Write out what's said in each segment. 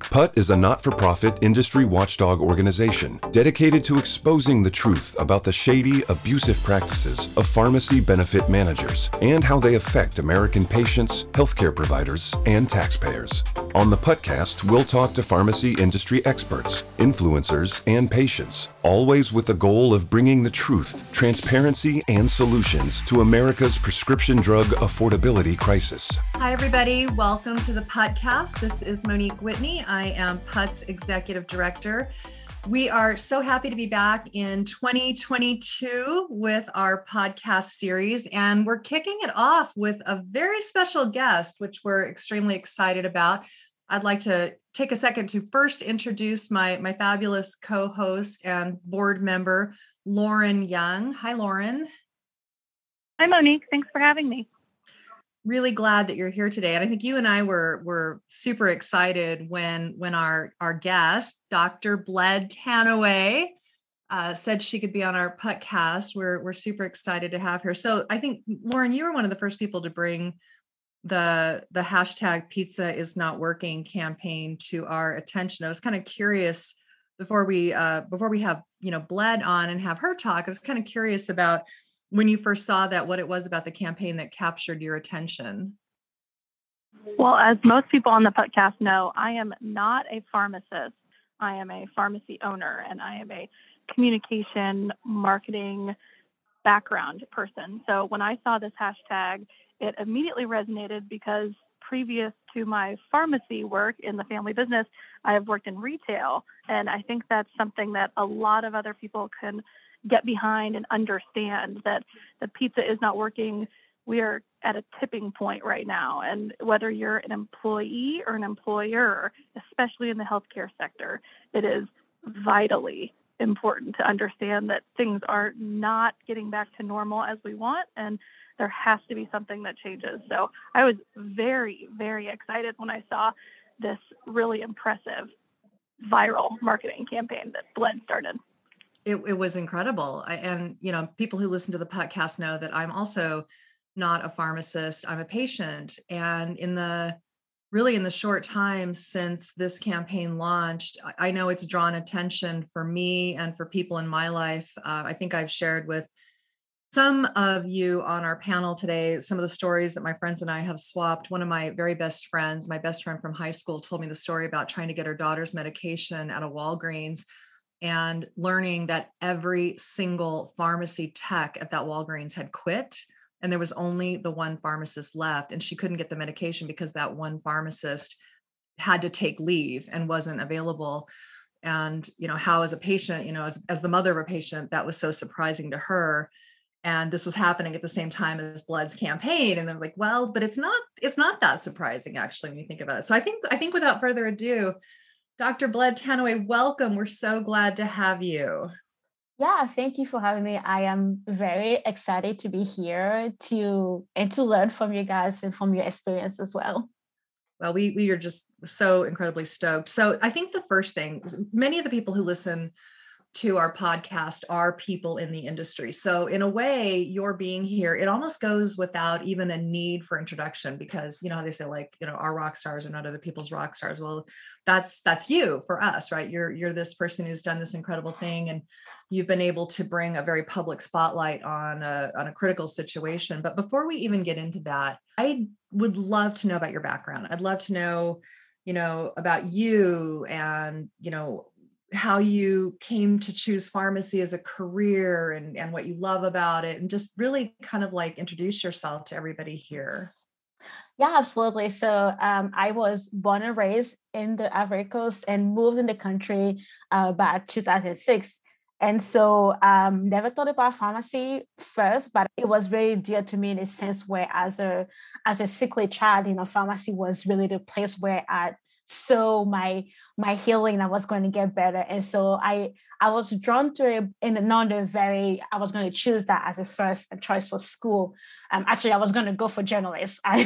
PUT is a not for profit industry watchdog organization dedicated to exposing the truth about the shady, abusive practices of pharmacy benefit managers and how they affect American patients, healthcare providers, and taxpayers. On the PUTcast, we'll talk to pharmacy industry experts, influencers, and patients, always with the goal of bringing the truth, transparency, and solutions to America's prescription drug affordability crisis. Hi, everybody. Welcome to the podcast. This is Monique Whitney. I am PUT's executive director. We are so happy to be back in 2022 with our podcast series, and we're kicking it off with a very special guest, which we're extremely excited about. I'd like to take a second to first introduce my, my fabulous co host and board member, Lauren Young. Hi, Lauren. Hi, Monique. Thanks for having me really glad that you're here today and i think you and i were were super excited when when our our guest dr Bled Tanoe uh, said she could be on our podcast we're we're super excited to have her so i think lauren you were one of the first people to bring the the hashtag pizza is not working campaign to our attention. I was kind of curious before we uh before we have you know Bled on and have her talk i was kind of curious about when you first saw that what it was about the campaign that captured your attention. Well as most people on the podcast know i am not a pharmacist. I am a pharmacy owner and i am a communication marketing background person. So when i saw this hashtag it immediately resonated because previous to my pharmacy work in the family business i have worked in retail and i think that's something that a lot of other people can get behind and understand that the pizza is not working. We are at a tipping point right now. And whether you're an employee or an employer, especially in the healthcare sector, it is vitally important to understand that things are not getting back to normal as we want. And there has to be something that changes. So I was very, very excited when I saw this really impressive viral marketing campaign that Bled started it, it was incredible. I, and, you know, people who listen to the podcast know that I'm also not a pharmacist, I'm a patient. And in the really in the short time since this campaign launched, I know it's drawn attention for me and for people in my life. Uh, I think I've shared with some of you on our panel today some of the stories that my friends and I have swapped. One of my very best friends, my best friend from high school, told me the story about trying to get her daughter's medication at a Walgreens and learning that every single pharmacy tech at that Walgreens had quit and there was only the one pharmacist left and she couldn't get the medication because that one pharmacist had to take leave and wasn't available and you know how as a patient you know as, as the mother of a patient that was so surprising to her and this was happening at the same time as Bled's campaign and i'm like well but it's not it's not that surprising actually when you think about it so i think i think without further ado Dr. Bled Tanoe, welcome. We're so glad to have you. Yeah, thank you for having me. I am very excited to be here to and to learn from you guys and from your experience as well. Well, we we are just so incredibly stoked. So I think the first thing, many of the people who listen to our podcast are people in the industry. So, in a way, your being here, it almost goes without even a need for introduction because, you know, they say like, you know, our rock stars are not other people's rock stars. Well, that's that's you for us, right? You're you're this person who's done this incredible thing and you've been able to bring a very public spotlight on a on a critical situation. But before we even get into that, I would love to know about your background. I'd love to know you know about you and you know how you came to choose pharmacy as a career and, and what you love about it and just really kind of like introduce yourself to everybody here. Yeah absolutely. So um, i was born and raised in the ivory coast and moved in the country uh, about 2006 and so um, never thought about pharmacy first but it was very dear to me in a sense where as a as a sickly child you know pharmacy was really the place where i so my my healing I was going to get better. And so I I was drawn to it in another very I was going to choose that as a first choice for school. Um, actually, I was going to go for journalists. I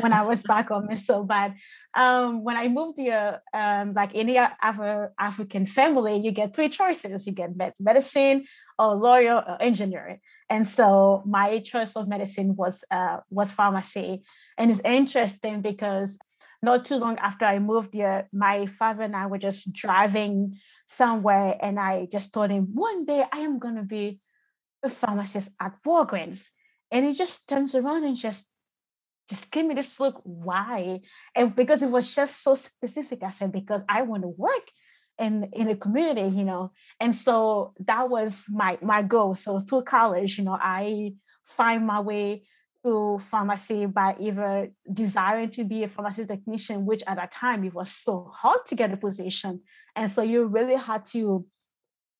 when I was back home, it's so bad. Um, when I moved here, um, like any other African family, you get three choices: you get medicine, or lawyer, or engineer. And so my choice of medicine was uh, was pharmacy. And it's interesting because not too long after I moved here, my father and I were just driving somewhere, and I just told him, one day I am going to be a pharmacist at Walgreens. And he just turns around and just just give me this look. Why? And because it was just so specific, I said, because I want to work in in a community, you know. And so that was my my goal. So through college, you know, I find my way to pharmacy by either desiring to be a pharmacy technician, which at that time it was so hard to get a position. And so you really had to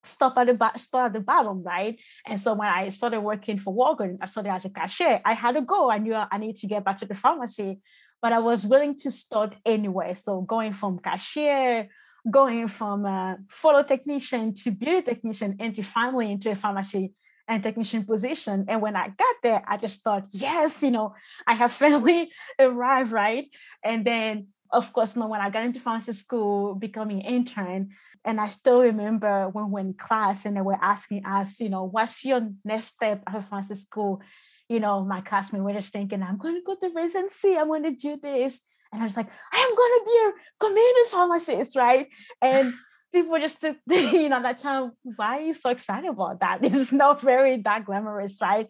stop at the start at the bottom, right? And so when I started working for Walgreens, I started as a cashier. I had to go. I knew I need to get back to the pharmacy, but I was willing to start anyway. So going from cashier, going from a photo technician to beauty technician, and to finally into a pharmacy and technician position. And when I got there, I just thought, yes, you know, I have finally arrived, right? And then, of course, you know, when I got into pharmacy school, becoming intern, and I still remember when we were in class and they were asking us, you know, what's your next step after pharmacy school? You know, my classmates were just thinking, I'm going to go to residency. I'm going to do this. And I was like, I am going to be a community pharmacist, right? And people just you know that time why are you so excited about that? It's not very that glamorous right?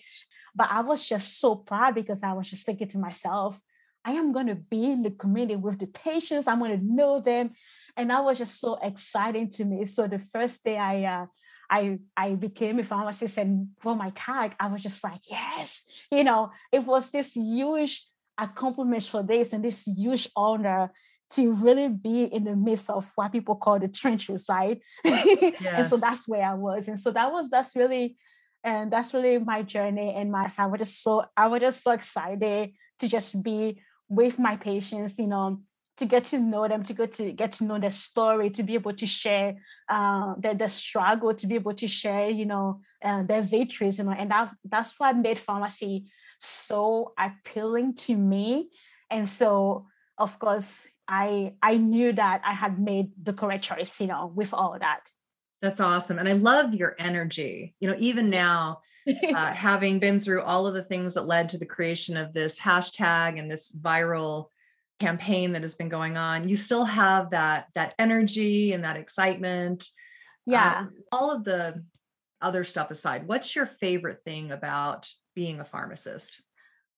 But i was just so proud because i was just thinking to myself i am going to be in the community with the patients i'm going to know them. And that was just so exciting to me. So the first day i uh, I I became a pharmacist and for my tag, I was just like, yes, you know, it was this huge accomplishment for this and this huge honor to really be in the midst of what people call the trenches, right? Yes. and so that's where I was. And so that was that's really and that's really my journey and my I was just so I was just so excited to just be with my patients, you know, to get to know them, to get to get to know their story, to be able to share uh, their, their struggle, to be able to share, you know, uh, their victories, you know, and that that's what made pharmacy so appealing to me. And so, of course, I I knew that I had made the correct choice, you know, with all that. That's awesome. And I love your energy. You know, even now, uh, having been through all of the things that led to the creation of this hashtag and this viral campaign that has been going on, you still have that that energy and that excitement. Yeah. Um, all of the other stuff aside, what's your favorite thing about being a pharmacist?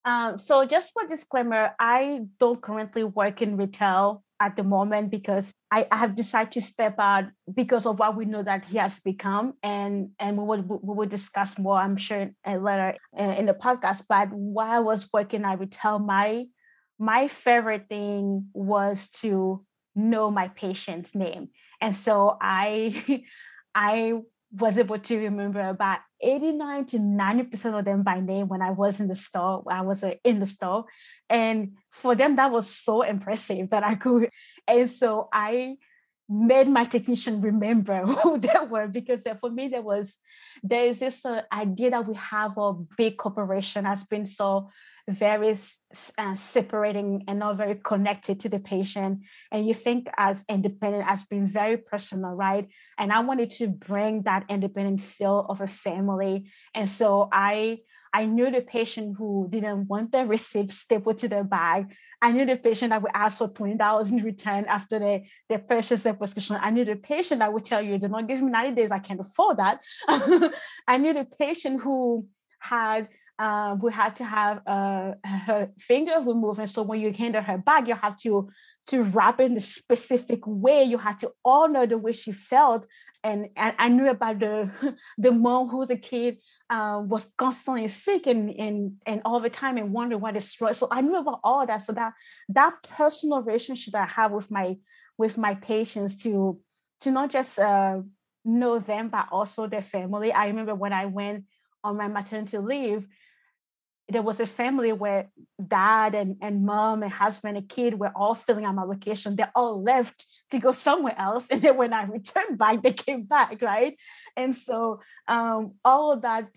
Um, so just for disclaimer, I don't currently work in retail at the moment because I, I, have decided to step out because of what we know that he has become, and and we will we will discuss more, I'm sure, later uh, in the podcast. But while I was working at retail, my my favorite thing was to know my patient's name, and so I I was able to remember about 89 to 90% of them by name when I was in the store, I was uh, in the store. And for them, that was so impressive that I could. And so I made my technician remember who they were because for me there was there is this uh, idea that we have a big corporation has been so very uh, separating and not very connected to the patient and you think as independent as being very personal right and i wanted to bring that independent feel of a family and so i I knew the patient who didn't want their receipt stapled to their bag. I knew the patient that would ask for $20 in return after they, they purchased their prescription. I knew the patient that would tell you, do not give me 90 days, I can't afford that. I knew the patient who had uh, we had to have uh, her finger removed. And so when you hand her bag, you have to to wrap it in a specific way. You had to honor the way she felt. And, and I knew about the the mom who's a kid uh, was constantly sick and, and and all the time and wondering what is wrong. So I knew about all that. So that that personal relationship that I have with my with my patients to to not just uh, know them but also their family. I remember when I went on my maternity leave, there was a family where dad and, and mom and husband and kid were all filling out my location. They all left to go somewhere else. And then when I returned back, they came back, right? And so um, all of that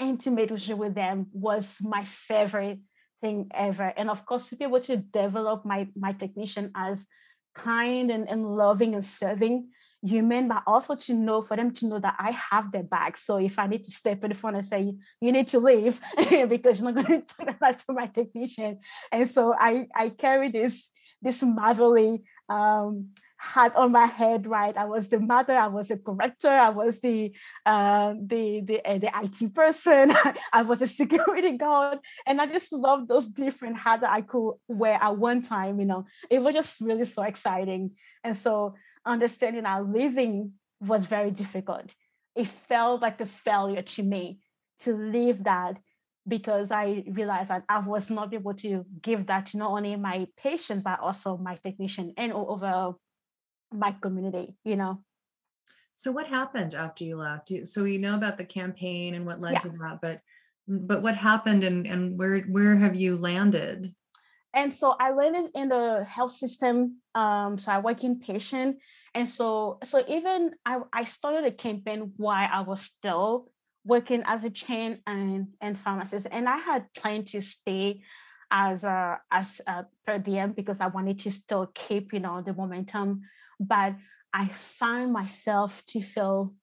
intimate relationship with them was my favorite thing ever. And of course, to be able to develop my my technician as kind and, and loving and serving human, but also to know for them to know that I have their back. So if I need to step in the front and say, you need to leave because you're not going to talk that to my technician. And so I I carry this this marvelly um hat on my head, right? I was the mother, I was a corrector, I was the uh, the the, uh, the IT person, I was a security guard, and I just loved those different hats that I could wear at one time. You know, it was just really so exciting, and so understanding our living was very difficult. It felt like a failure to me to leave that because I realized that I was not able to give that to not only my patient but also my technician and overall my community, you know. So what happened after you left? So we know about the campaign and what led yeah. to that, but but what happened and and where where have you landed? And so I landed in the health system. Um, so I work in patient, and so so even I I started a campaign while I was still working as a chain and and pharmacist, and I had planned to stay as a as a per diem because I wanted to still keep you know the momentum but I found myself to feel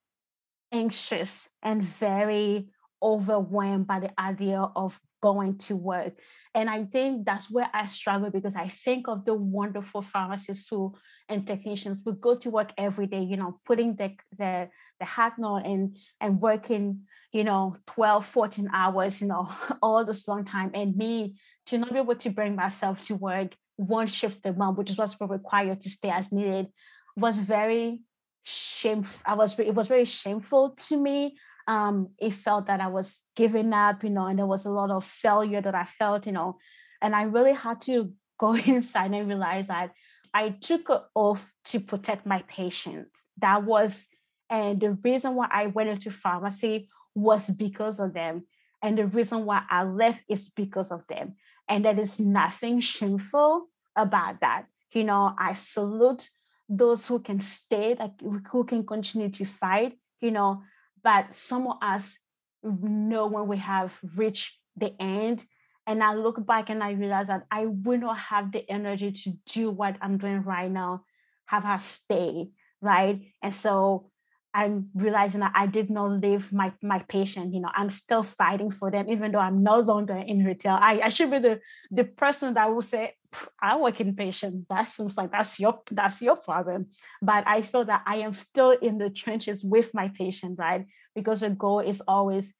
anxious and very overwhelmed by the idea of going to work. And I think that's where I struggle because I think of the wonderful pharmacists who and technicians who go to work every day, you know, putting the the, the hat on and and working, you know, 12, 14 hours, you know, all this long time. And me to not be able to bring myself to work one shift a month, which is what's required to stay as needed, was very shameful. I was it was very shameful to me. Um, it felt that I was giving up, you know, and there was a lot of failure that I felt, you know, and I really had to go inside and realize that I took an oath to protect my patients. That was, and the reason why I went into pharmacy was because of them. And the reason why I left is because of them. And there is nothing shameful about that. You know, I salute those who can stay, like who can continue to fight, you know. But some of us know when we have reached the end. And I look back and I realize that I will not have the energy to do what I'm doing right now, have her stay, right? And so I'm realizing that I did not leave my my patient. You know, I'm still fighting for them, even though I'm no longer in retail. I, I should be the the person that will say, I work in patient. That seems like that's your that's your problem. But I feel that I am still in the trenches with my patient, right? Because the goal is always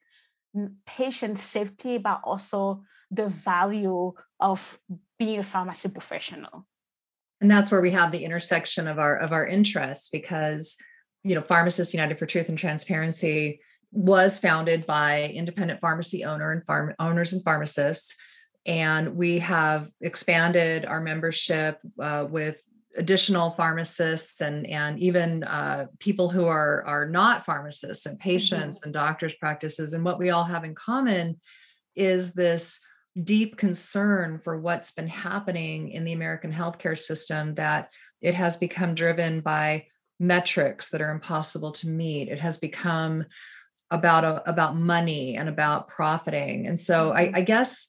patient safety, but also the value of being a pharmacy professional. And that's where we have the intersection of our of our interests because you know, Pharmacists United for Truth and Transparency was founded by independent pharmacy owner and farm owners and pharmacists. And we have expanded our membership uh, with additional pharmacists and and even uh, people who are are not pharmacists and patients mm-hmm. and doctors practices and what we all have in common is this deep concern for what's been happening in the American healthcare system that it has become driven by metrics that are impossible to meet. It has become about a, about money and about profiting. And so I, mm-hmm. I guess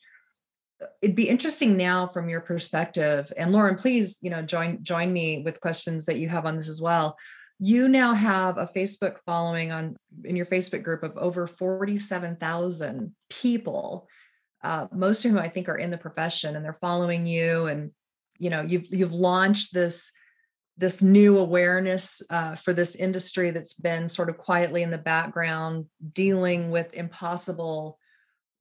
uh, it'd be interesting now from your perspective. And Lauren, please, you know, join join me with questions that you have on this as well. You now have a Facebook following on in your Facebook group of over 47,000 people, uh, most of whom I think are in the profession and they're following you. And, you know, you've, you've launched this this new awareness uh, for this industry that's been sort of quietly in the background dealing with impossible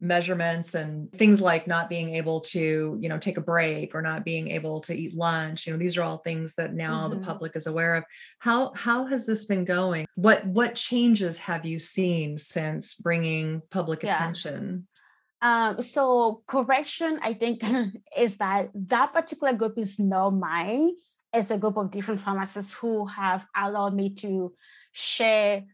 measurements and things like not being able to you know take a break or not being able to eat lunch you know these are all things that now mm-hmm. the public is aware of how how has this been going what what changes have you seen since bringing public yeah. attention um, so correction i think is that that particular group is not mine as a group of different pharmacists who have allowed me to share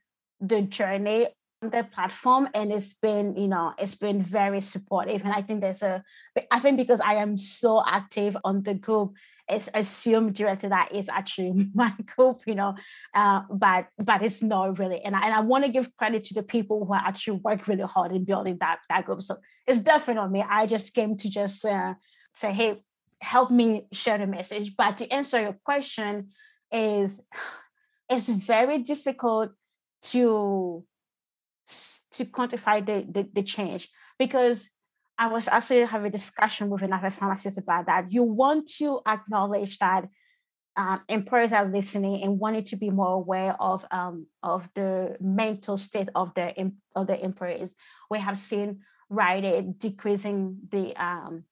the journey on the platform and it's been you know it's been very supportive. And i think there's a i think because i am so active on the group it's assumed directly that is actually my group you know uh, but but it's not really. And I, and I want to give credit to the people who actually work really hard in building that that group. So it's definitely not me. I just came to just uh, say hey help me share the message but to answer your question is it's very difficult to to quantify the, the, the change because I was actually having a discussion with another pharmacist about that. You want to acknowledge that um, employers are listening and wanting to be more aware of um, of the mental state of the of the employees. We have seen right decreasing the um,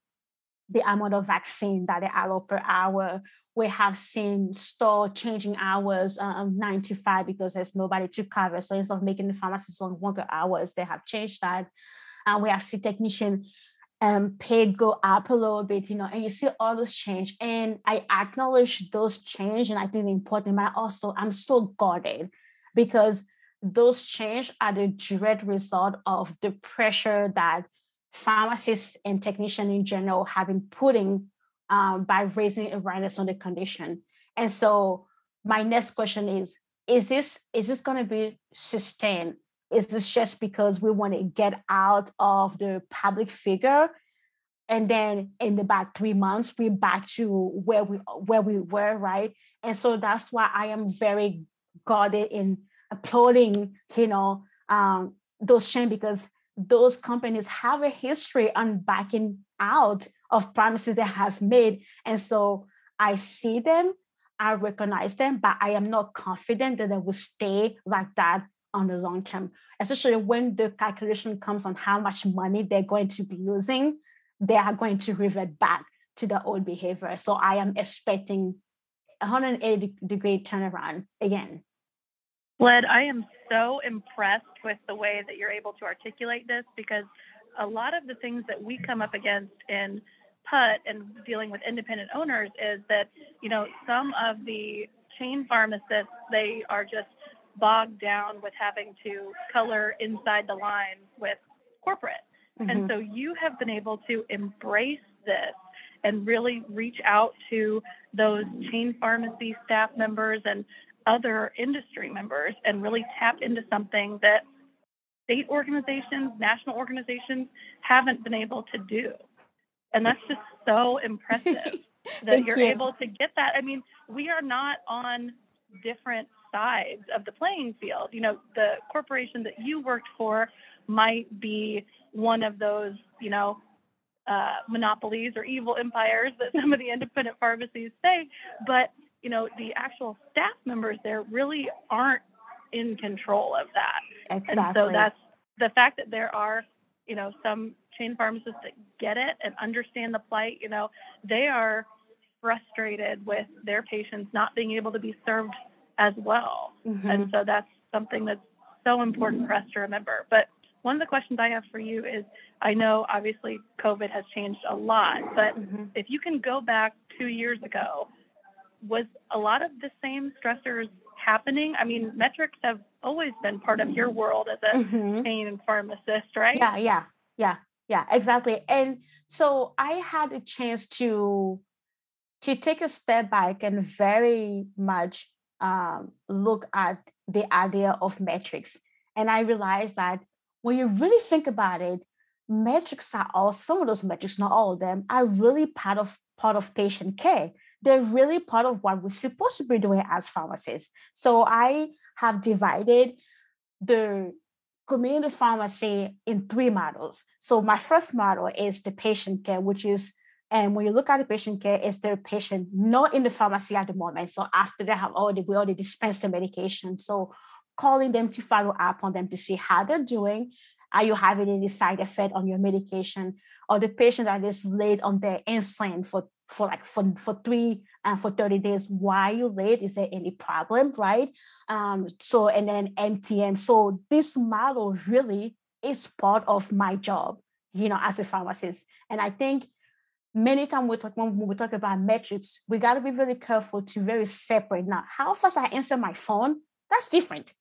the amount of vaccine that they allow per hour. We have seen store changing hours um, nine to five because there's nobody to cover. So instead of making the pharmacists on longer hours, they have changed that. And we have seen technician um, paid go up a little bit, you know, and you see all those change. And I acknowledge those change, and I think important, but also I'm so guarded because those change are the direct result of the pressure that pharmacists and technicians in general have been putting um, by raising awareness on the condition. And so my next question is, is this is this going to be sustained? Is this just because we want to get out of the public figure? And then in about three months, we're back to where we where we were, right? And so that's why I am very guarded in applauding, you know, um, those changes because those companies have a history on backing out of promises they have made. And so I see them, I recognize them, but I am not confident that they will stay like that on the long term, especially when the calculation comes on how much money they're going to be losing, they are going to revert back to the old behavior. So I am expecting 180 degree turnaround again. Led, I am so impressed with the way that you're able to articulate this because a lot of the things that we come up against in PUT and dealing with independent owners is that, you know, some of the chain pharmacists, they are just bogged down with having to color inside the lines with corporate. Mm-hmm. And so you have been able to embrace this and really reach out to those chain pharmacy staff members and other industry members and really tap into something that state organizations, national organizations haven't been able to do. And that's just so impressive that you're you. able to get that. I mean, we are not on different sides of the playing field. You know, the corporation that you worked for might be one of those, you know, uh, monopolies or evil empires that some of the independent pharmacies say, but you know, the actual staff members there really aren't in control of that. Exactly. And so that's the fact that there are, you know, some chain pharmacists that get it and understand the plight, you know, they are frustrated with their patients not being able to be served as well. Mm-hmm. And so that's something that's so important for us to remember. But one of the questions I have for you is I know obviously COVID has changed a lot, but mm-hmm. if you can go back two years ago was a lot of the same stressors happening? I mean, metrics have always been part of your world as a mm-hmm. pain pharmacist, right? Yeah, yeah, yeah, yeah, exactly. And so I had a chance to to take a step back and very much um, look at the idea of metrics. And I realized that when you really think about it, metrics are all some of those metrics, not all of them, are really part of part of patient care they're really part of what we're supposed to be doing as pharmacists. So I have divided the community pharmacy in three models. So my first model is the patient care, which is and when you look at the patient care, it's the patient not in the pharmacy at the moment. So after they have already we already dispensed the medication. So calling them to follow up on them to see how they're doing. Are you having any side effect on your medication? Or the patient that is late on their insulin for for like for, for three and uh, for 30 days why you late is there any problem right? Um so and then mtm so this model really is part of my job you know as a pharmacist. And i think many times we talk when we talk about metrics we got to be very careful to very separate. Now how fast i answer my phone that's different.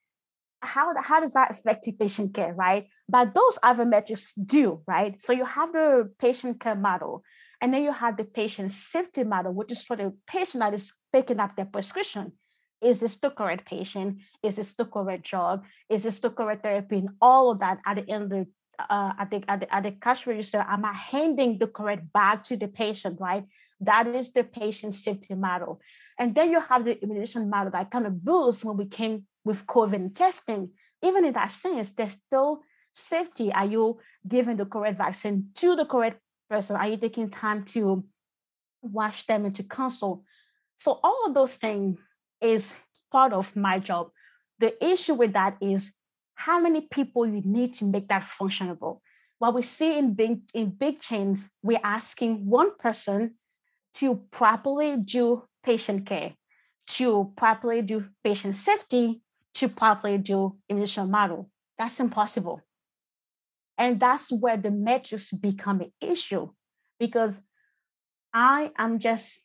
How, how does that affect the patient care, right? But those other metrics do, right? So you have the patient care model, and then you have the patient safety model, which is for the patient that is picking up their prescription. Is this the correct patient? Is this the correct job? Is this the correct therapy? And all of that at the end of the uh, at, the, at, the, at the cash register, am I handing the correct bag to the patient, right? That is the patient safety model. And then you have the immunization model that kind of boosts when we came with COVID testing. Even in that sense, there's still safety. Are you giving the correct vaccine to the correct person? Are you taking time to wash them and to consult? So all of those things is part of my job. The issue with that is how many people you need to make that functionable. What we see in big, in big chains, we're asking one person to properly do patient care, to properly do patient safety, to properly do initial model. That's impossible. And that's where the metrics become an issue because I am just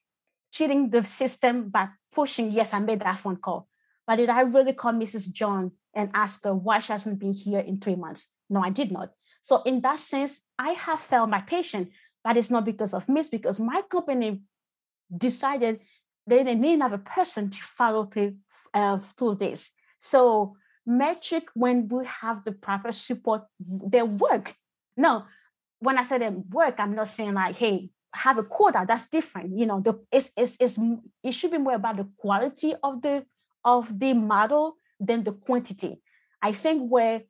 cheating the system by pushing, yes, I made that phone call. But did I really call Mrs. John and ask her why she hasn't been here in three months? No, I did not. So in that sense, I have failed my patient, but it's not because of me, because my company decided they didn't have a person to follow through, uh, through this. So metric, when we have the proper support, they work. No, when I say they work, I'm not saying like, hey, have a quota. That's different. You know, the it's, it's, it's it should be more about the quality of the of the model than the quantity. I think where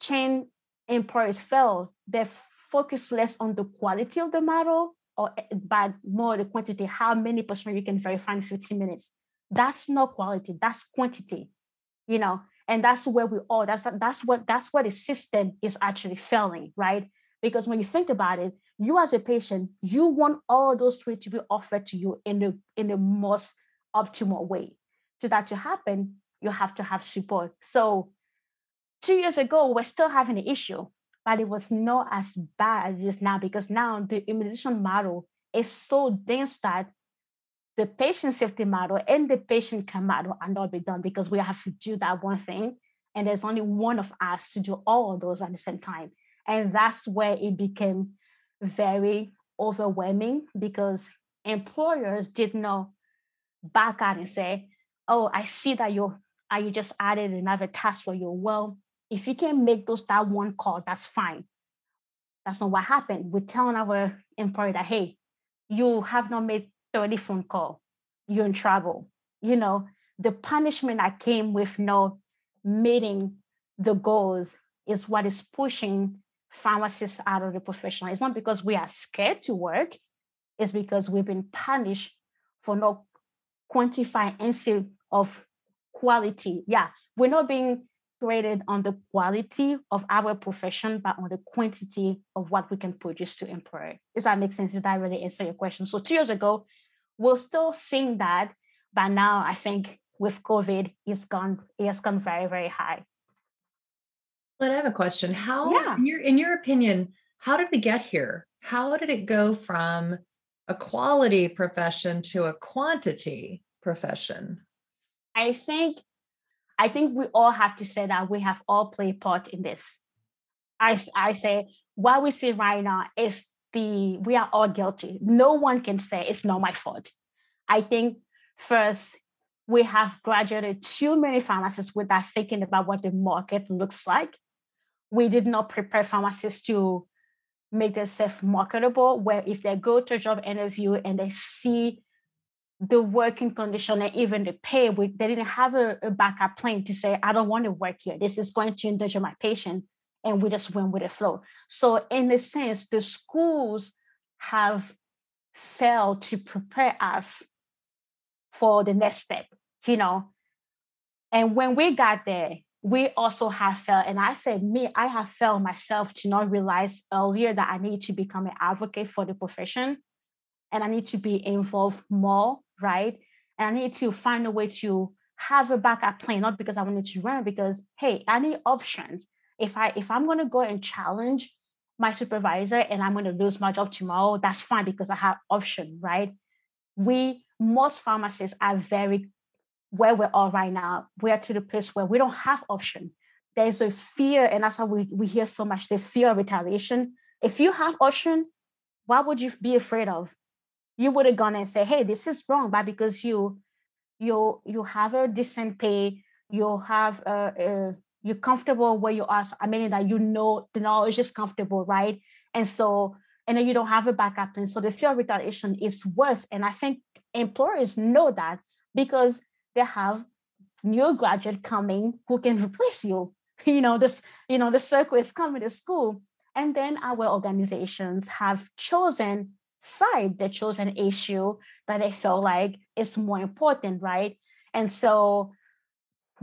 chain employers fail, they focus less on the quality of the model or but more the quantity, how many percent you can verify in 15 minutes. That's not quality, that's quantity, you know, and that's where we all that's that's what that's where the system is actually failing, right? Because when you think about it, you as a patient, you want all those three to be offered to you in the in the most optimal way. For that to happen, you have to have support. So two years ago, we're still having an issue but it was not as bad as it is now because now the immunization model is so dense that the patient safety model and the patient care model are not be done because we have to do that one thing. And there's only one of us to do all of those at the same time. And that's where it became very overwhelming because employers did not back out and say, Oh, I see that you are you just added another task for you. Well, if you can make those that one call, that's fine. That's not what happened. We're telling our employer that, hey, you have not made 30 phone call. You're in trouble. You know, the punishment that came with not meeting the goals is what is pushing pharmacists out of the profession. It's not because we are scared to work, it's because we've been punished for not quantifying any of quality. Yeah, we're not being graded on the quality of our profession, but on the quantity of what we can produce to employer. Does that make sense? Did that really answer your question? So two years ago, we're still seeing that, but now I think with COVID, it's gone, it has gone very, very high. But I have a question. How, yeah. in, your, in your opinion, how did we get here? How did it go from a quality profession to a quantity profession? I think I think we all have to say that we have all played part in this. I, I say what we see right now is the we are all guilty. No one can say it's not my fault. I think first we have graduated too many pharmacists without thinking about what the market looks like. We did not prepare pharmacists to make themselves marketable, where if they go to a job interview and they see the working condition and even the pay, we, they didn't have a, a, backup plan to say, I don't want to work here. This is going to endanger my patient. And we just went with the flow. So, in a sense, the schools have failed to prepare us for the next step, you know. And when we got there, we also have failed. And I said, me, I have failed myself to not realize earlier that I need to become an advocate for the profession and I need to be involved more right? And I need to find a way to have a backup plan, not because I wanted to run, because hey, I need options. If I if I'm gonna go and challenge my supervisor and I'm gonna lose my job tomorrow, that's fine because I have option, right? We most pharmacists are very where we're all right now. We're to the place where we don't have option. there's a fear, and that's why we, we hear so much the fear of retaliation. If you have option, what would you be afraid of? You would have gone and say, hey, this is wrong, but because you you you have a decent pay, you have a, a you're comfortable where you are. I mean that you know the knowledge is comfortable, right? And so and then you don't have a backup plan. So the fear of retaliation is worse. And I think employers know that because they have new graduate coming who can replace you. You know, this, you know, the circle is coming to school. And then our organizations have chosen side, they chose an issue that they feel like is more important, right? And so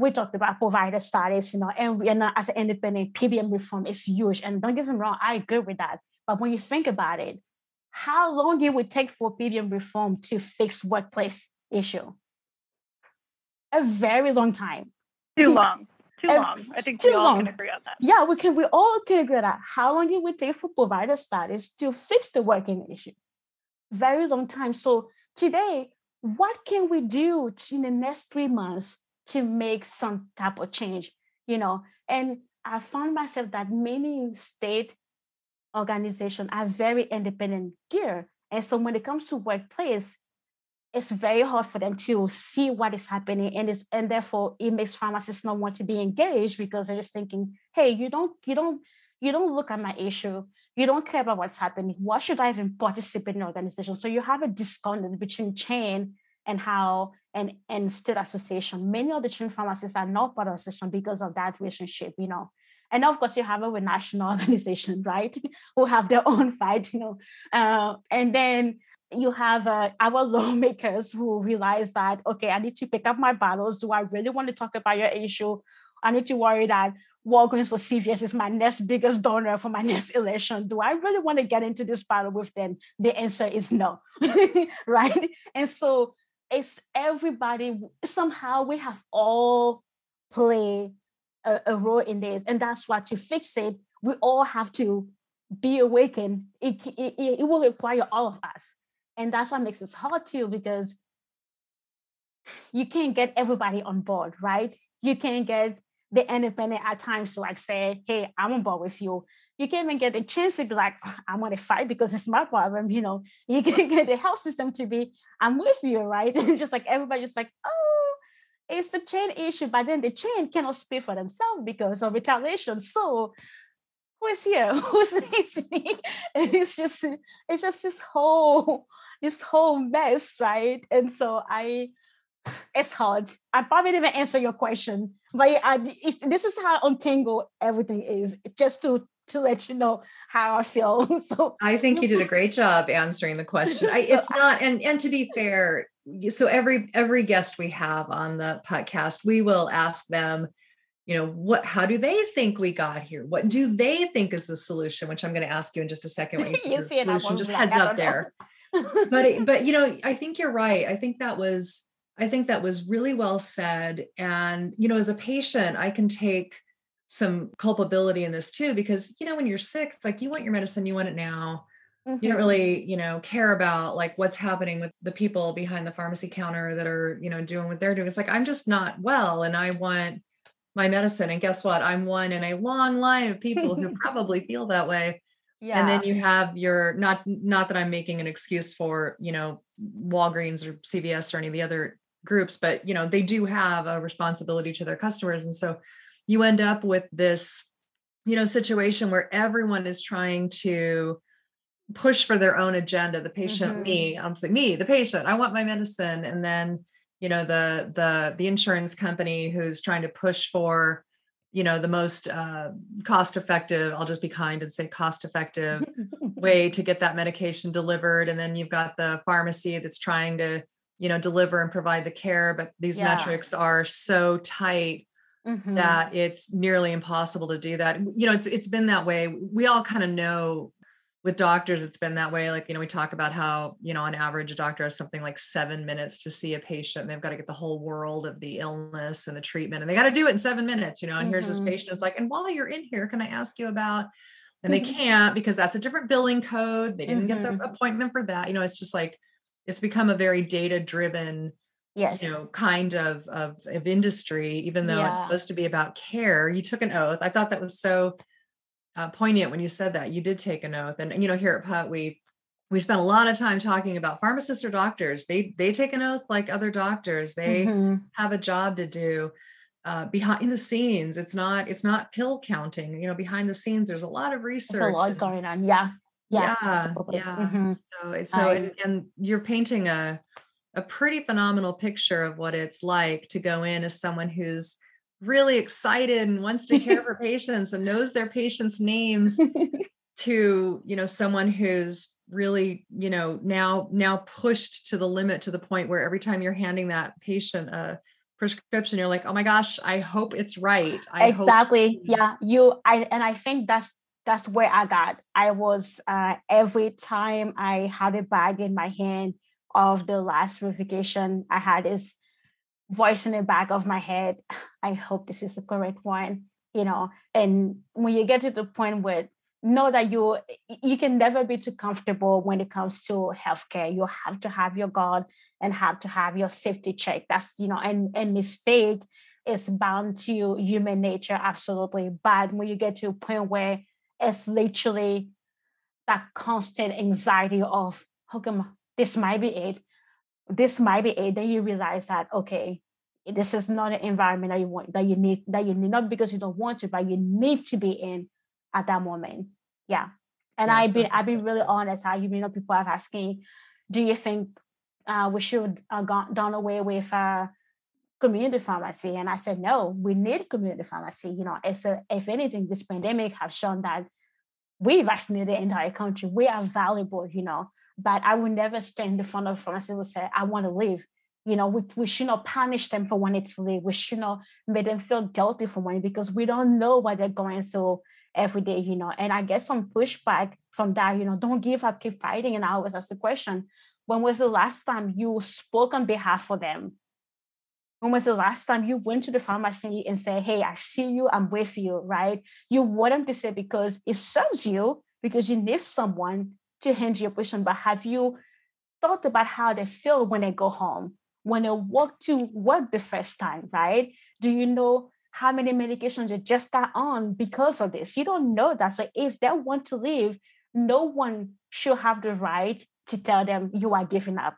we talked about provider status, you know, and, and uh, as an independent PBM reform is huge. And don't get me wrong, I agree with that. But when you think about it, how long it would take for PBM reform to fix workplace issue? A very long time. Too long. Too a, long. I think too we all long. can agree on that. Yeah, we can. We all can agree on that. How long it would take for provider status to fix the working issue? Very long time. So today, what can we do in the next three months to make some type of change? You know, and I found myself that many state organizations are very independent gear. And so when it comes to workplace, it's very hard for them to see what is happening and is and therefore it makes pharmacists not want to be engaged because they're just thinking hey you don't you don't you don't look at my issue you don't care about what's happening why should i even participate in the organization so you have a disconnect between chain and how and and state association. Many of the chain pharmacists are not part of the association because of that relationship you know. And of course you have a national organization right who have their own fight you know. Uh, and then you have uh, our lawmakers who realize that okay i need to pick up my battles. Do i really want to talk about your issue? I need to worry that walgreens for cvs is my next biggest donor for my next election. Do i really want to get into this battle with them? The answer is no right? And so it's everybody somehow we have all play a, a role in this and that's why to fix it we all have to be awakened it, it, it will require all of us and that's what makes it hard too, because you can't get everybody on board, right? You can't get the independent at times to like say, hey, I'm on board with you. You can't even get the chance to be like, ah, I'm gonna fight because it's my problem, you know. You can get the health system to be, I'm with you, right? It's just like everybody's like, oh, it's the chain issue, but then the chain cannot speak for themselves because of retaliation. So who is here? Who's listening? It's just it's just this whole this whole mess, right? And so I, it's hard. I probably didn't answer your question, but I, this is how untangled everything is. Just to to let you know how I feel. So I think you did a great job answering the question. I, it's not, and and to be fair, so every every guest we have on the podcast, we will ask them you know what how do they think we got here what do they think is the solution which i'm going to ask you in just a second what you, you see solution, just heads up there but but you know, I think you're right. I think that was I think that was really well said. And you know, as a patient, I can take some culpability in this too because you know when you're sick, it's like you want your medicine, you want it now. Mm-hmm. You don't mm-hmm. really, you know, care about like what's happening with the people behind the pharmacy counter that are, you know, doing what they're doing. It's like I'm just not well and I want my medicine. And guess what? I'm one in a long line of people who probably feel that way yeah. and then you have your not not that i'm making an excuse for you know walgreens or cvs or any of the other groups but you know they do have a responsibility to their customers and so you end up with this you know situation where everyone is trying to push for their own agenda the patient mm-hmm. me i'm saying me the patient i want my medicine and then you know the the the insurance company who's trying to push for you know the most uh, cost effective i'll just be kind and say cost effective way to get that medication delivered and then you've got the pharmacy that's trying to you know deliver and provide the care but these yeah. metrics are so tight mm-hmm. that it's nearly impossible to do that you know it's it's been that way we all kind of know with doctors it's been that way like you know we talk about how you know on average a doctor has something like seven minutes to see a patient and they've got to get the whole world of the illness and the treatment and they got to do it in seven minutes you know and mm-hmm. here's this mm-hmm. patient it's like and while you're in here can i ask you about and they mm-hmm. can't because that's a different billing code they didn't get the mm-hmm. appointment for that you know it's just like it's become a very data driven yes. you know kind of of, of industry even though it's supposed to be about care you took an oath. I thought that was so uh, poignant when you said that. You did take an oath and you know here at put we we spent a lot of time talking about pharmacists or doctors. They they take an oath like other doctors. They Mhm. have a job to do uh, behind the scenes. It's not it's not pill counting you know behind the scenes. There's a lot of There's research a lot and- going on. Yeah. Yeah yeah, yeah. Mhm. So, so I- and, and you're painting a a pretty phenomenal picture of what it's like to go in as someone who's really excited and wants to care for patients and knows their patients' names to you know someone who's really you know now now pushed to the limit to the point where every time you're handing that patient a prescription you're like oh my gosh i hope it's right. I exactly. You- yeah you i and i think that's that's where i got. I was uh every time i had a bag in my hand of the last verification i had is voice in the back of my head. I hope this is the correct one you know? And when you get to the point where know that you you can never be too comfortable when it comes to healthcare. You have to have your guard and have to have your safety check. That's you know and and mistake is bound to human nature absolutely. But when you get to a point where it's literally that constant anxiety of how come this might be it. This might be it. Then you realize that okay this is not an environment that you want that you need that you need not because you don't want to but you need to be in at that moment. Yeah. And Yeah, i've been i've been really honest how you know people have asking do you think uh, we should uh, gone done away with uh, community pharmacy? And i said no we need community pharmacy. You know it's a, if anything this pandemic has shown that we vaccinated the entire country. We are valuable you know but i will never stand in front of a and say i want to leave you know we, we should not punish them for wanting to leave we should not make them feel guilty for wanting because we don't know what they're going through every day you know? And i get some pushback from that you know don't give up keep fighting. And i always ask the question when was the last time you spoke on behalf of them? When was the last time you went to the pharmacy and said, Hey, I see you, I'm with you, right? You want them to say because it serves you, because you need someone to handle your patient. But have you thought about how they feel when they go home, when they walk to work the first time, right? Do you know how many medications they just got on because of this? You don't know that. So if they want to leave, no one should have the right to tell them you are giving up.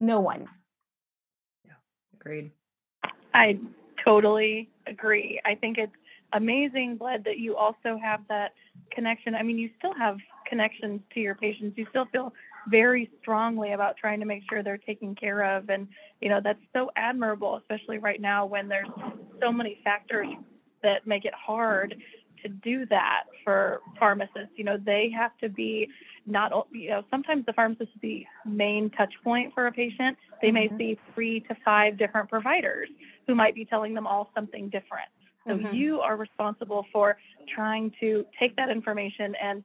No one. Yeah, agreed I totally agree. I think it's amazing, Bled, that you also have that connection. I mean, you still have connections to your patients. You still feel very strongly about trying to make sure they're taken care of. And, you know, that's so admirable, especially right now when there's so many factors that make it hard to do that for pharmacists. You know, they have to be not, you know, sometimes the pharmacist is the main touch point for a patient. They may Mhm. see three to five different providers who might be telling them all something different. So Mhm. you are responsible for trying to take that information and,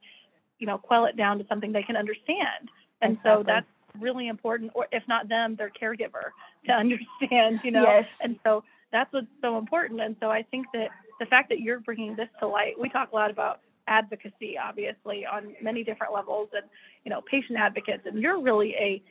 you know, quell it down to something they can understand. And so that's really important, or if not them, their caregiver to understand, you know. Yes. And so that's what's so important. And so I think that the fact that you're bringing this to light, we talk a lot about advocacy, obviously, on many different levels, and you know, patient advocates, and you're really a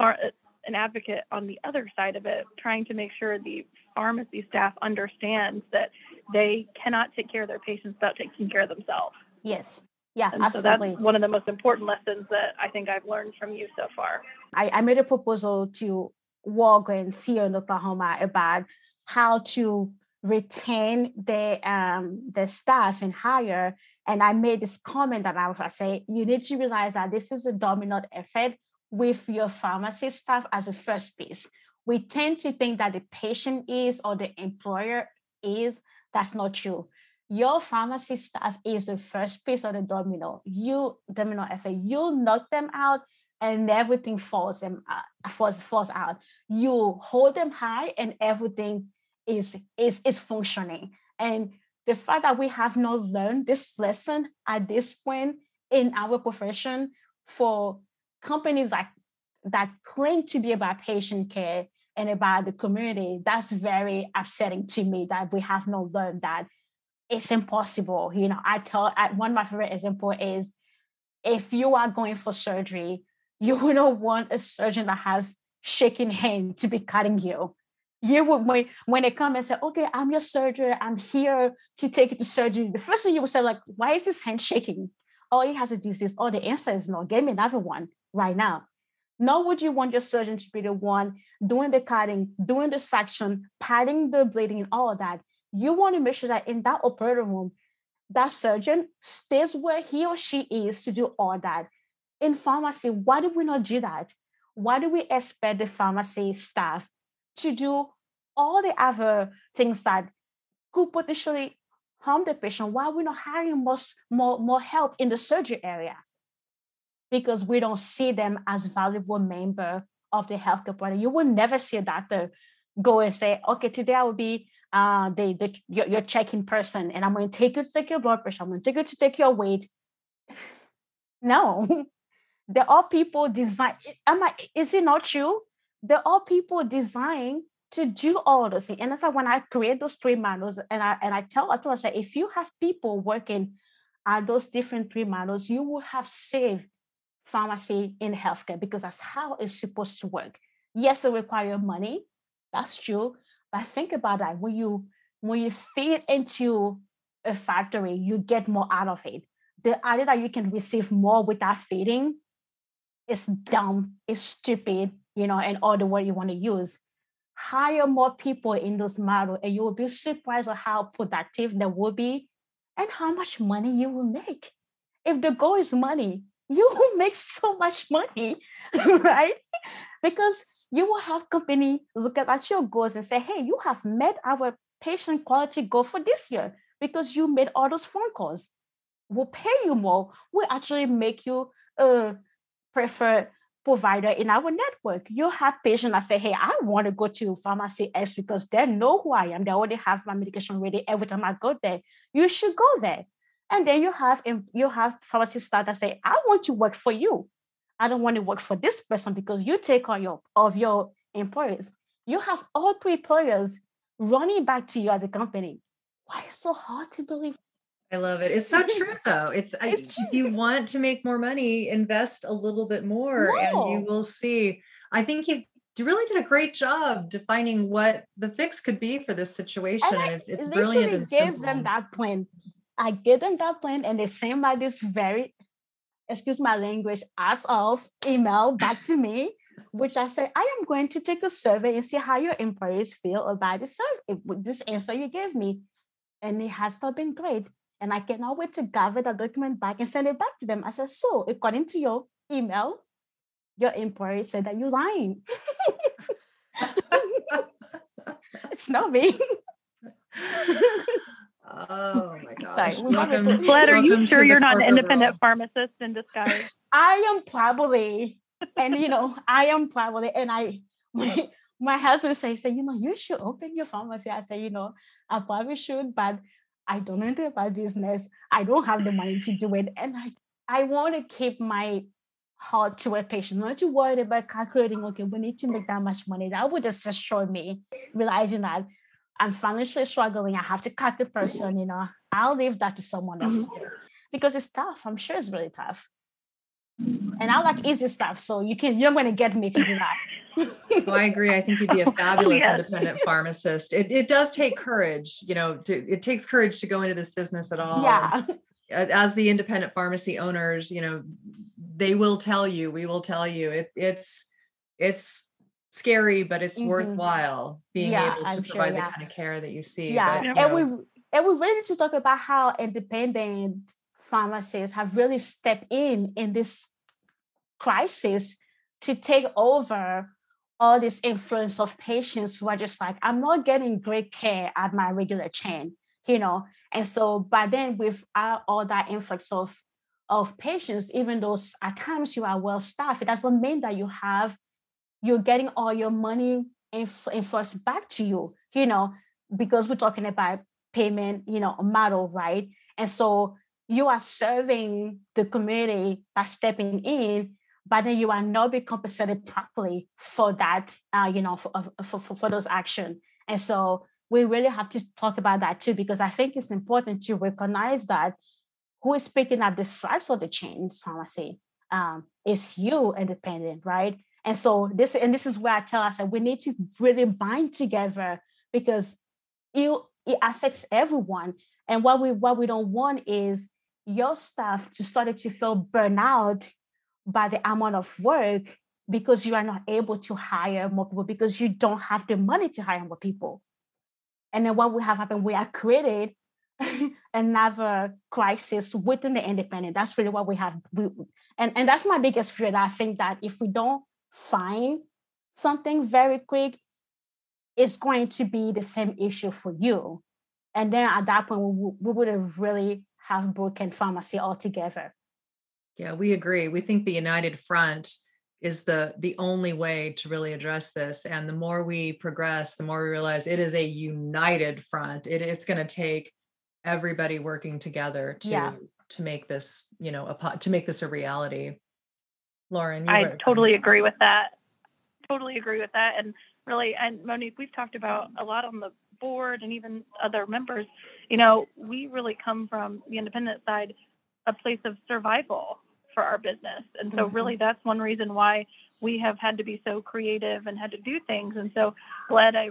an advocate on the other side of it, trying to make sure the pharmacy staff understands that they cannot take care of their patients without taking care of themselves. Yes. Yeah, And absolutely. so that's one of the most important lessons that I think I've learned from you so far. I, I made a proposal to Walgreens here in Oklahoma about how to retain the um the staff and hire. And I made this comment that I was I say, you need to realize that this is a dominant effort with your pharmacy staff as a first piece. We tend to think that the patient is or the employer is. That's not true. Your pharmacy staff is the first piece of the domino. You domino effort. You knock them out, and everything falls them falls falls out. You hold them high, and everything is is is functioning. And the fact that we have not learned this lesson at this point in our profession for companies like that claim to be about patient care and about the community, that's very upsetting to me that we have not learned that it's impossible. You know, I tell I, one of my favorite example is if you are going for surgery, you will not want a surgeon that has shaking hand to be cutting you. You would when, when they come and say, okay, I'm your surgeon, I'm here to take you to surgery. The first thing you would say, like, why is his hand shaking? Oh, he has a disease. Oh, the answer is no. Give me another one right now. Nor would you want your surgeon to be the one doing the cutting, doing the section, padding the bleeding, and all of that. You want to make sure that in that operating room, that surgeon stays where he or she is to do all that. In pharmacy, why do we not do that? Why do we expect the pharmacy staff to do all the other things that could potentially harm the patient? Why are we not hiring more, more, more help in the surgery area? Because we don't see them as valuable member of the healthcare provider. You will never see a doctor go and say, okay, today I will be uh, the, the your, your check-in person and I'm going to take you to take your blood pressure. I'm going to take you to take your weight. No, they're all people designed. Am I, is it not true? They're all people designed to do all those things. And that's why when I create those three manuals and I and I tell I say if you have people working at those different three manuals, you will have saved pharmacy in healthcare because that's how it's supposed to work. Yes, it requires money. That's true. But think about that. When you when you feed into a factory, you get more out of it. The idea that you can receive more without feeding is dumb, it's stupid, you know, and all the word you want to use. Hire more people in those models, and you will be surprised at how productive they will be and how much money you will make. If the goal is money, you will make so much money, right? because you will have company look at your goals and say, hey, you have met our patient quality goal for this year because you made all those phone calls. We'll pay you more. We'll actually make you a preferred provider in our network. You have patients that say, hey, I want to go to pharmacy X because they know who I am. They already have my medication ready every time I go there. You should go there. And then you have you have pharmacy staff that say, I want to work for you. I don't want to work for this person because you take on your of your employees. You have all three players running back to you as a company. Why is so hard to believe? I love it. It's so true though. It's, it's I, if you want to make more money, invest a little bit more no. and you will see. I think you you really did a great job defining what the fix could be for this situation. And, and it's it's brilliant and gave simple. them that plan. I gave them that plan and they sent by this very excuse my language, ass off email back to me, which I said, I am going to take a survey and see how your employees feel about this survey, this answer you gave me. And it has not been great. And I cannot wait to gather the document back and send it back to them. I said, so according to your email, your employee said that you're lying. it's not me. Oh my gosh. Sorry, welcome, Bled, are you sure you're not an independent world. pharmacist in disguise? I am probably, and you know, I am probably, and I, my, my husband say, say, you know, you should open your pharmacy. I say, you know, I probably should, but I don't know anything about business. I don't have the money to do it. And I, I want to keep my heart to a patient, not to worry about calculating, okay, we need to make that much money. That would just destroy me, realizing that I'm financially struggling. I have to cut the person, you know, I'll leave that to someone else mm-hmm. to do because it's tough. I'm sure it's really tough. And I like easy stuff. So you can, you're going to get me to do that. well, I agree. I think you'd be a fabulous yes. independent pharmacist. It, it does take courage, you know, to, it takes courage to go into this business at all. Yeah. As the independent pharmacy owners, you know, they will tell you, we will tell you it, it's, it's scary, but it's mm-hmm. worthwhile being yeah, able to I'm provide sure, yeah. the kind of care that you see. Yeah, but, and know. we and we really need to talk about how independent pharmacists have really stepped in in this crisis to take over all this influence of patients who are just like, I'm not getting great care at my regular chain, you know. And so, but then with all that influx of of patients, even though at times you are well staffed, it doesn't mean that you have you're getting all your money enforced back to you, you know, because we're talking about payment, you know, model, right? And so you are serving the community by stepping in, but then you are not being compensated properly for that, uh, you know, for, for, for, for those action. And so we really have to talk about that too, because I think it's important to recognize that who is picking up the size of the chains pharmacy um, is you independent, right? And so this and this is where I tell us that we need to really bind together because it, it affects everyone. And what we what we don't want is your staff to start to feel burnout by the amount of work because you are not able to hire more people because you don't have the money to hire more people. And then what will have happened, we are created another crisis within the independent. That's really what we have. We, and, and that's my biggest fear that I think that if we don't find something very quick, it's going to be the same issue for you. And then at that point, we, we would have really have broken pharmacy altogether. Yeah, we agree. We think the United Front is the the only way to really address this and the more we progress the more we realize it is a united front it, it's going to take everybody working together to yeah. to make this you know a to make this a reality lauren i totally agree with that. Totally agree with that. And really and monique we've talked about a lot on the board and even other members. You know we really come from the independent side a place of survival for our business. And so mm-hmm. really that's one reason why we have had to be so creative and had to do things. And so Bled i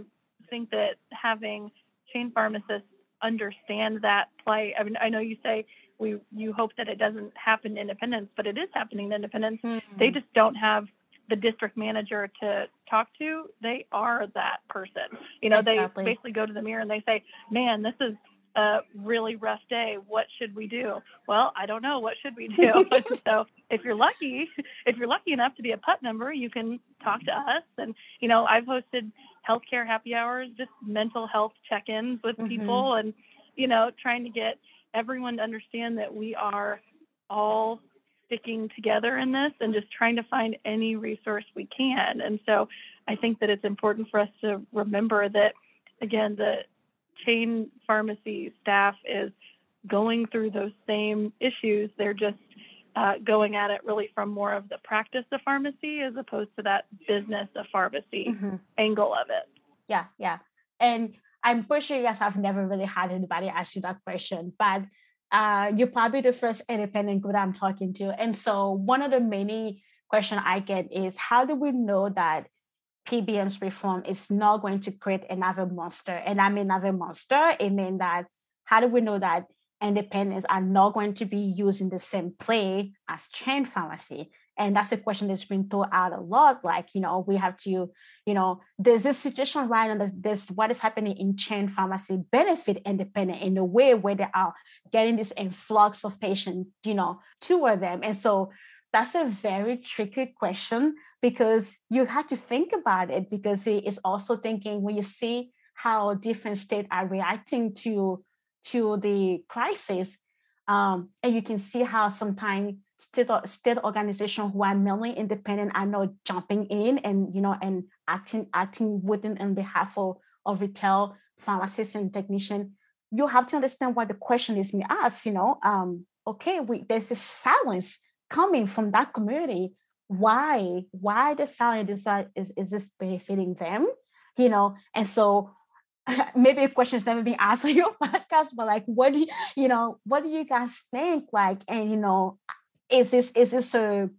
think that having chain pharmacists understand that plight. I mean, I know you say we you hope that it doesn't happen to Independence, but it is happening to Independence. Mm-hmm. They just don't have the district manager to talk to. They are that person. You know, exactly. they basically go to the mirror and they say, "Man, this is a really rough day. What should we do?" Well, I don't know. What should we do? so, if you're lucky, if you're lucky enough to be a PUT member, you can talk to us. And you know, I've hosted healthcare happy hours, just mental health check-ins with mm-hmm. people, and you know, trying to get everyone to understand that we are all sticking together in this and just trying to find any resource we can. And so I think that it's important for us to remember that, again, the chain pharmacy staff is going through those same issues. They're just uh, going at it really from more of the practice of pharmacy as opposed to that business of pharmacy mm-hmm. angle of it. Yeah, yeah. And I'm pretty sure you guys have never really had anybody ask you that question, but uh, you're probably the first independent group I'm talking to. And so one of the many questions I get is how do we know that PBM's reform is not going to create another monster? And I mean another monster, it means that how do we know that independents are not going to be using the same play as chain pharmacy and that's a question that's been thrown out a lot like you know we have to you know there's this situation right now there's, what is happening in chain pharmacy benefit independent in a way where they are getting this influx of patients you know toward them and so that's a very tricky question because you have to think about it because it is also thinking when you see how different states are reacting to to the crisis. Um, and you can see how sometimes state, state organizations who are mainly independent are not jumping in and you know and acting acting within on behalf of, of retail pharmacists and technicians. You have to understand why the question is being asked. You know, um, okay, we, there's this silence coming from that community. Why? Why the silence is, is is this benefiting them? You know, and so maybe a question's never been asked on your podcast, but like, what do you, you know, what do you guys think? Like, and you know, is this is this a,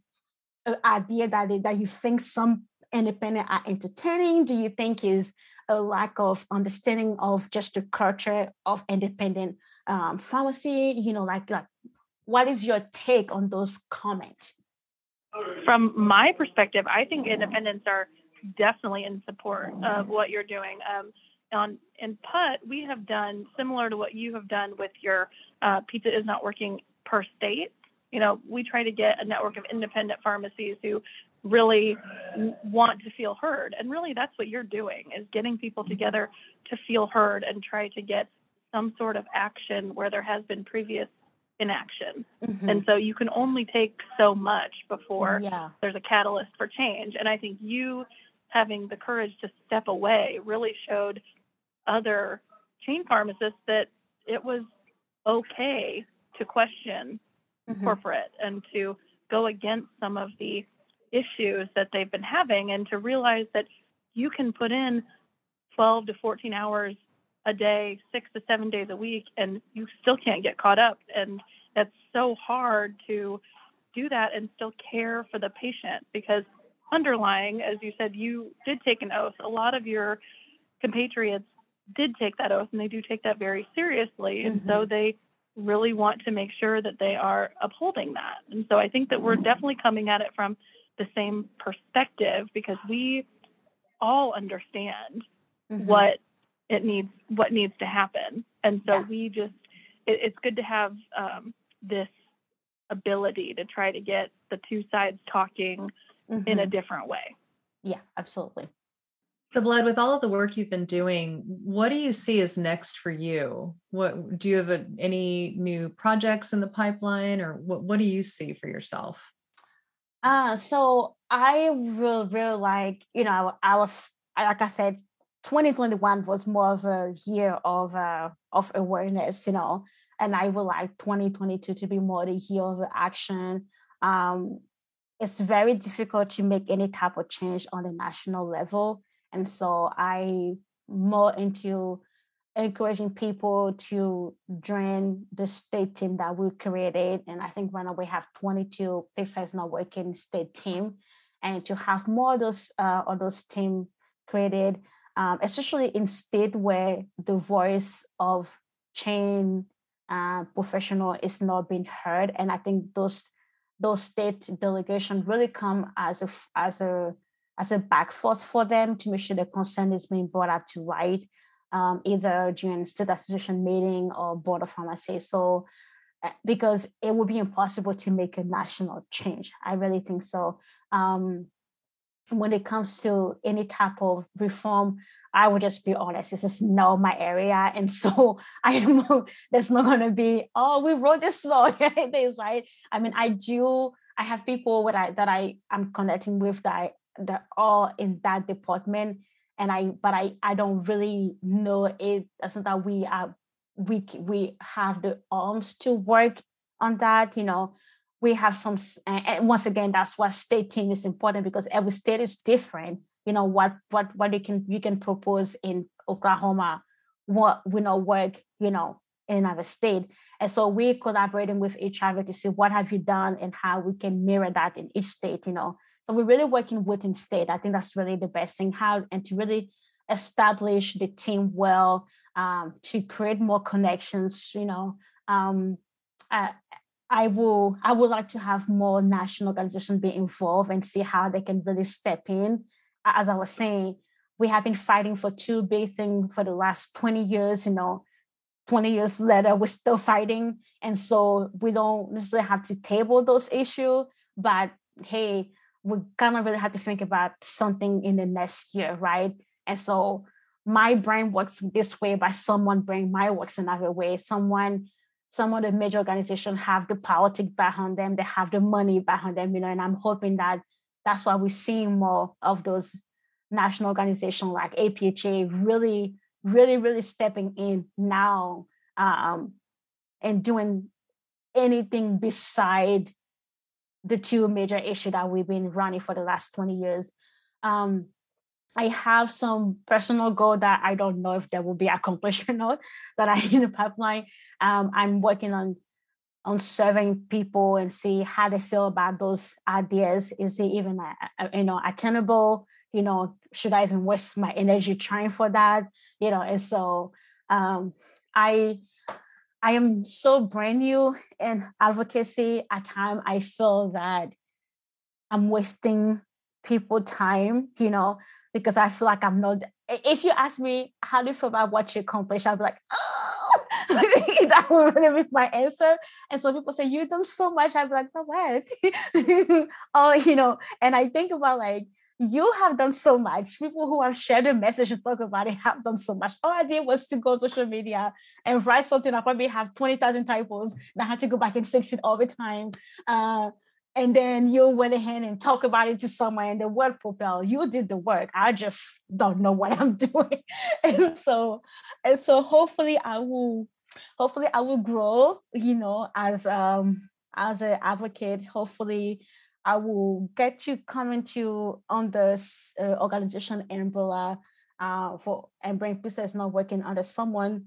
a idea that that you think some independent are entertaining? Do you think is a lack of understanding of just the culture of independent um, pharmacy? You know, like, like, what is your take on those comments? From my perspective, I think independents are definitely in support of what you're doing. Um, on in PUT, we have done similar to what you have done with your uh, pizza is not working per state. You know, we try to get a network of independent pharmacies who really want to feel heard, and really that's what you're doing is getting people together to feel heard and try to get some sort of action where there has been previous inaction. Mm-hmm. And so you can only take so much before yeah. there's a catalyst for change. And I think you having the courage to step away really showed other chain pharmacists that it was okay to question mm-hmm. corporate and to go against some of the issues that they've been having and to realize that you can put in 12 to 14 hours a day, six to seven days a week, and you still can't get caught up. And that's so hard to do that and still care for the patient because underlying, as you said, you did take an oath. A lot of your compatriots did take that oath and they do take that very seriously. And mm-hmm. so they really want to make sure that they are upholding that. And so I think that we're definitely coming at it from the same perspective because we all understand mm-hmm. what it needs what needs to happen. And so yeah. we just it, it's good to have um, this ability to try to get the two sides talking mm-hmm. in a mm-hmm. different way. Yeah, absolutely. So, Bled, with all of the work you've been doing, what do you see as next for you? What do you have a, any new projects in the pipeline, or what, what do you see for yourself? Uh, so I really, really like, you know, I was, like I said, 2021 was more of a year of uh, of awareness, you know, and I would like 2022 to be more the year of action. Um, it's very difficult to make any type of change on the national level and so I more into encouraging people to join the state team that we created. And I think right now we have 22 Pizza's not working state team and to have more of those uh, of those team created, um, especially in state where the voice of chain uh, professional is not being heard. And I think those those state delegation really come as a as a as a back force for them to make sure the concern is being brought up to light, um, either during state association meeting or board of pharmacy. So, eh, because it would be impossible to make a national change. I really think so. Um, when it comes to any type of reform, I would just be honest, this is not my area. And so I am there's not gonna be, oh, we wrote this law. this, right? I mean, I do I have people that I that I am connecting with that they're all in that department and i but i i don't really know it it's not that we are we we have the arms to work on that you know. We have some and once again that's why state team is important because every state is different you know what what what you can you can propose in oklahoma what will not work you know in another state. And so we're collaborating with each other to see what have you done and how we can mirror that in each state you know so we're really working within state. I think that's really the best thing. How and to really establish the team well, um, to create more connections. You know, um, I, I will I would like to have more national organizations be involved and see how they can really step in. As I was saying, we have been fighting for two big things for the last 20 years, you know. 20 years later, we're still fighting. And so we don't necessarily have to table those issues, but hey, we kind of really have to think about something in the next year, right? And so my brain works this way, but someone brain my works another way. Someone, some of the major organizations have the politics behind them, they have the money behind them, you know, and I'm hoping that that's why we're seeing more of those national organizations like APHA really, really, really stepping in now um, and doing anything beside the two major issues that we've been running for the last 20 years. Um, I have some personal goal that I don't know if they will be accomplished or not that I in the pipeline. Um, I'm working on on serving people and see how they feel about those ideas. Is it even uh, uh, you know attainable? You know, should I even waste my energy trying for that? You know, and so um, I I am so brand new in advocacy. At time, I feel that I'm wasting people time, you know, because I feel like I'm not. If you ask me how do you feel about what you accomplished, I'll be like, oh, that would really be my answer. And so people say you've done so much. I'd be like, no, what? oh, you know. And I think about like you have done so much. People who have shared a message and talk about it have done so much. All I did was to go on social media and write something. I probably have 20,000 typos and I had to go back and fix it all the time. Uh, and then you went ahead and talk about it to someone and the word propel. You did the work. I just don't know what I'm doing. and so, and so hopefully I will, hopefully I will grow, you know, as um as an advocate. Hopefully I will get to coming to on the uh, organization umbrella uh, for and bring Pizza Is not working under someone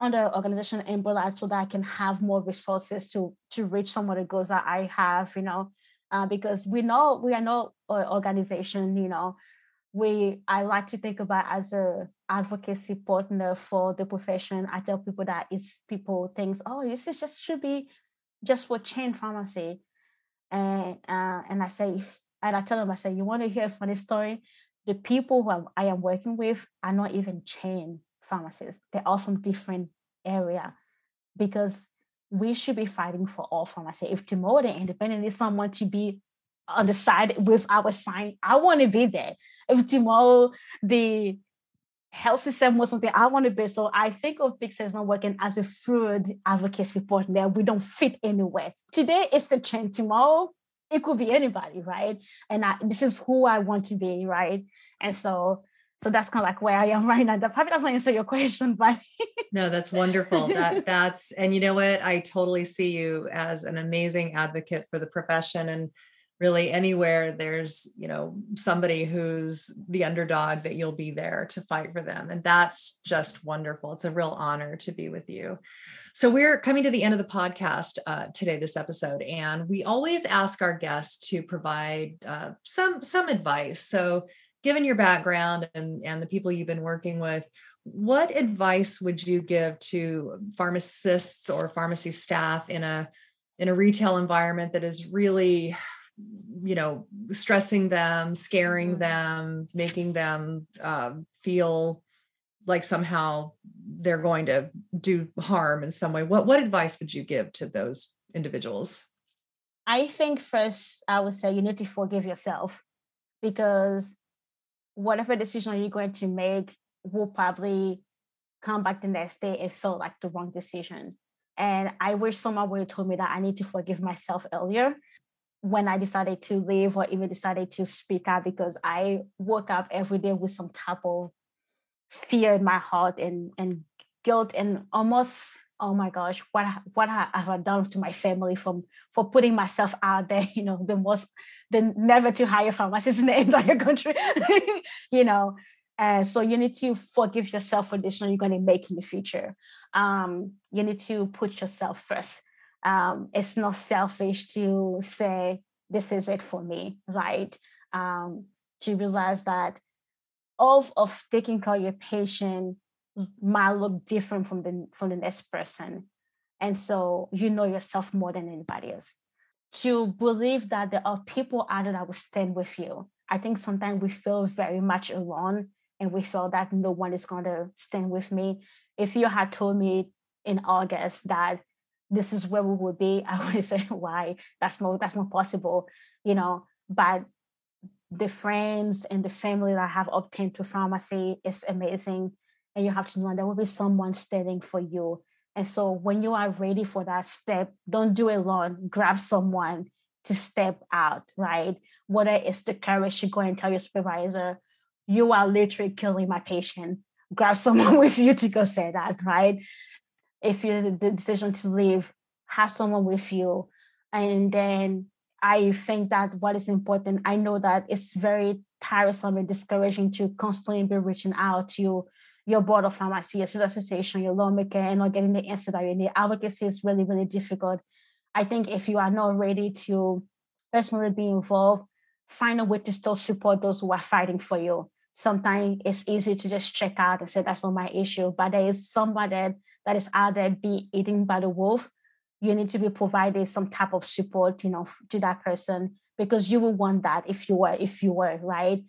under organization umbrella so that I can have more resources to to reach some of the goals that I have, you know. uh, because we know we are not an organization, you know, we I like to think about as a advocacy partner for the profession. I tell people that it's people thinks, oh, this is just should be just for chain pharmacy. And uh, and I say, and I tell them, I say, you want to hear a funny story? The people who I am working with are not even chain pharmacists. They're all from different area because we should be fighting for all pharmacy. If tomorrow the independent is someone to be on the side with our sign, I want to be there. If tomorrow the health system was something I want to be, so I think of Pizza Is not working as a food advocacy partner. We don't fit anywhere. Today is the chain. Tomorrow it could be anybody, right? And I, this is who I want to be, right? And so so that's kind of like where I am right now. That probably doesn't answer your question, but no, that's wonderful. That that's and you know what? I totally see you as an amazing advocate for the profession and really anywhere there's you know somebody who's the underdog that you'll be there to fight for them. And that's just wonderful. It's a real honor to be with you. So we're coming to the end of the podcast uh, today this episode and we always ask our guests to provide uh, some some advice. So given your background and, and the people you've been working with, what advice would you give to pharmacists or pharmacy staff in a in a retail environment that is really you know stressing them scaring mm-hmm. them making them um, feel like somehow they're going to do harm in some way what what advice would you give to those individuals i think first i would say you need to forgive yourself because whatever decision you're going to make will probably come back the next day and feel like the wrong decision. And I wish someone would have told me that I need to forgive myself earlier when I decided to leave or even decided to speak out because I woke up every day with some type of fear in my heart and, and guilt and almost oh my gosh, what what have I done to my family from for putting myself out there? You know, the most the never to hire pharmacist in the entire country. you know, and so you need to forgive yourself for decision you're going to make in the future. Um, you need to put yourself first. Um, it's not selfish to say this is it for me, right? Um, to realize that all of taking care of your patient might look different from the from the next person. And so you know yourself more than anybody else. To believe that there are people out there that will stand with you i think sometimes we feel very much alone and we feel that no one is going to stand with me. If you had told me in august that this is where we would be i would say why that's not that's not possible you know but the friends and the family that have obtained to pharmacy is amazing and you have to know there will be someone standing for you. And so when you are ready for that step, don't do it alone. Grab someone to step out, right? Whether it's the courage to go and tell your supervisor, you are literally killing my patient. Grab someone with you to go say that, right? If you the decision to leave, have someone with you. And then I think that what is important, I know that it's very tiresome and discouraging to constantly be reaching out to your board of pharmacy, your association, your lawmaker, and not getting the answer that you need. Advocacy is really, really difficult. I think if you are not ready to personally be involved, find a way to still support those who are fighting for you. Sometimes it's easy to just check out and say that's not my issue, but there is somebody that is out there be eaten by the wolf. You need to be providing some type of support, you know, to that person because you will want that if you were, if you were right.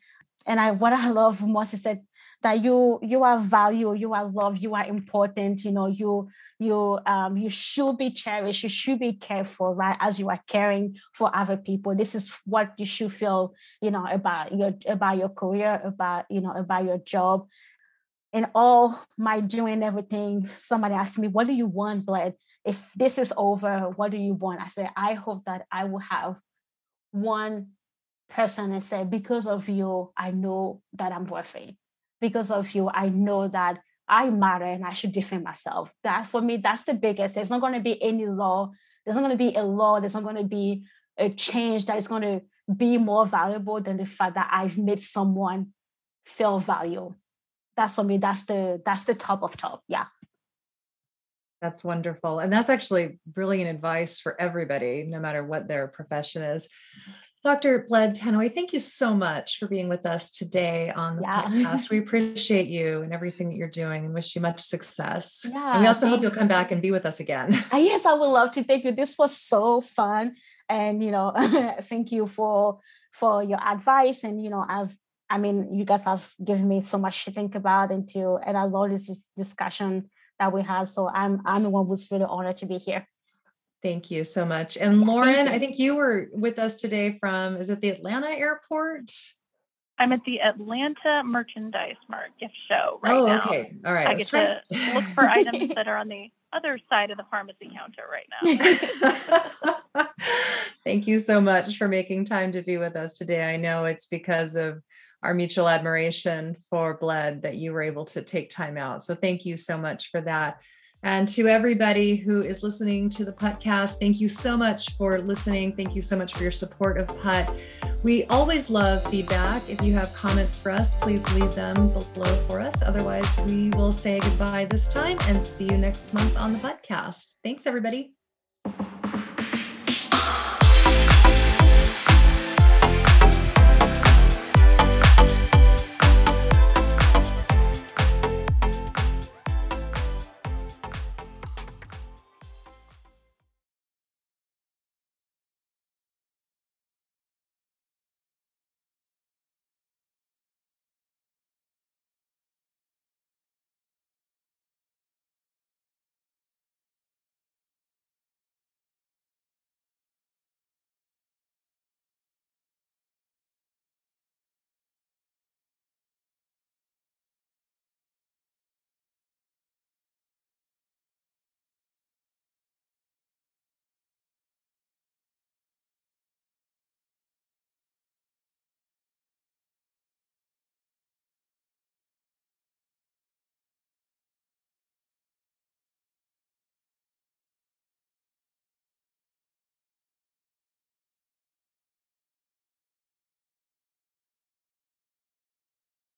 And I what I love most is that that you you are valued you are loved you are important you know you you um you should be cherished you should be cared for right as you are caring for other people. This is what you should feel you know about your about your career about you know about your job. And all my doing everything somebody asked me what do you want Bled? If this is over what do you want? I said i hope that i will have one person and say because of you i know that i'm worth it because of you, I know that I matter and I should defend myself. That for me, that's the biggest. There's not going to be any law. There's not going to be a law. There's not going to be a change that is going to be more valuable than the fact that I've made someone feel value. That's for me. That's the that's the top of top. Yeah. That's wonderful. And that's actually brilliant advice for everybody, no matter what their profession is. Dr. Bled Tanoe, thank you so much for being with us today on the yeah. podcast. We appreciate you and everything that you're doing and wish you much success. Yeah, and we also hope you'll come back and be with us again. Uh, yes, I would love to. Thank you. This was so fun. And you know, thank you for for your advice. And you know, I've I mean, you guys have given me so much to think about and to and I love this discussion that we have. So I'm I'm the one who's really honored to be here. Thank you so much. And Lauren, I think you were with us today from, is it the Atlanta airport? I'm at the Atlanta Merchandise Mart gift show right oh, now. okay. All right. I, I get to look for items that are on the other side of the pharmacy counter right now. Thank you so much for making time to be with us today. I know it's because of our mutual admiration for Bled that you were able to take time out. So thank you so much for that. And to everybody who is listening to the podcast, thank you so much for listening. Thank you so much for your support of PUT. We always love feedback. If you have comments for us, please leave them below for us. Otherwise, we will say goodbye this time and see you next month on the podcast. Thanks, everybody.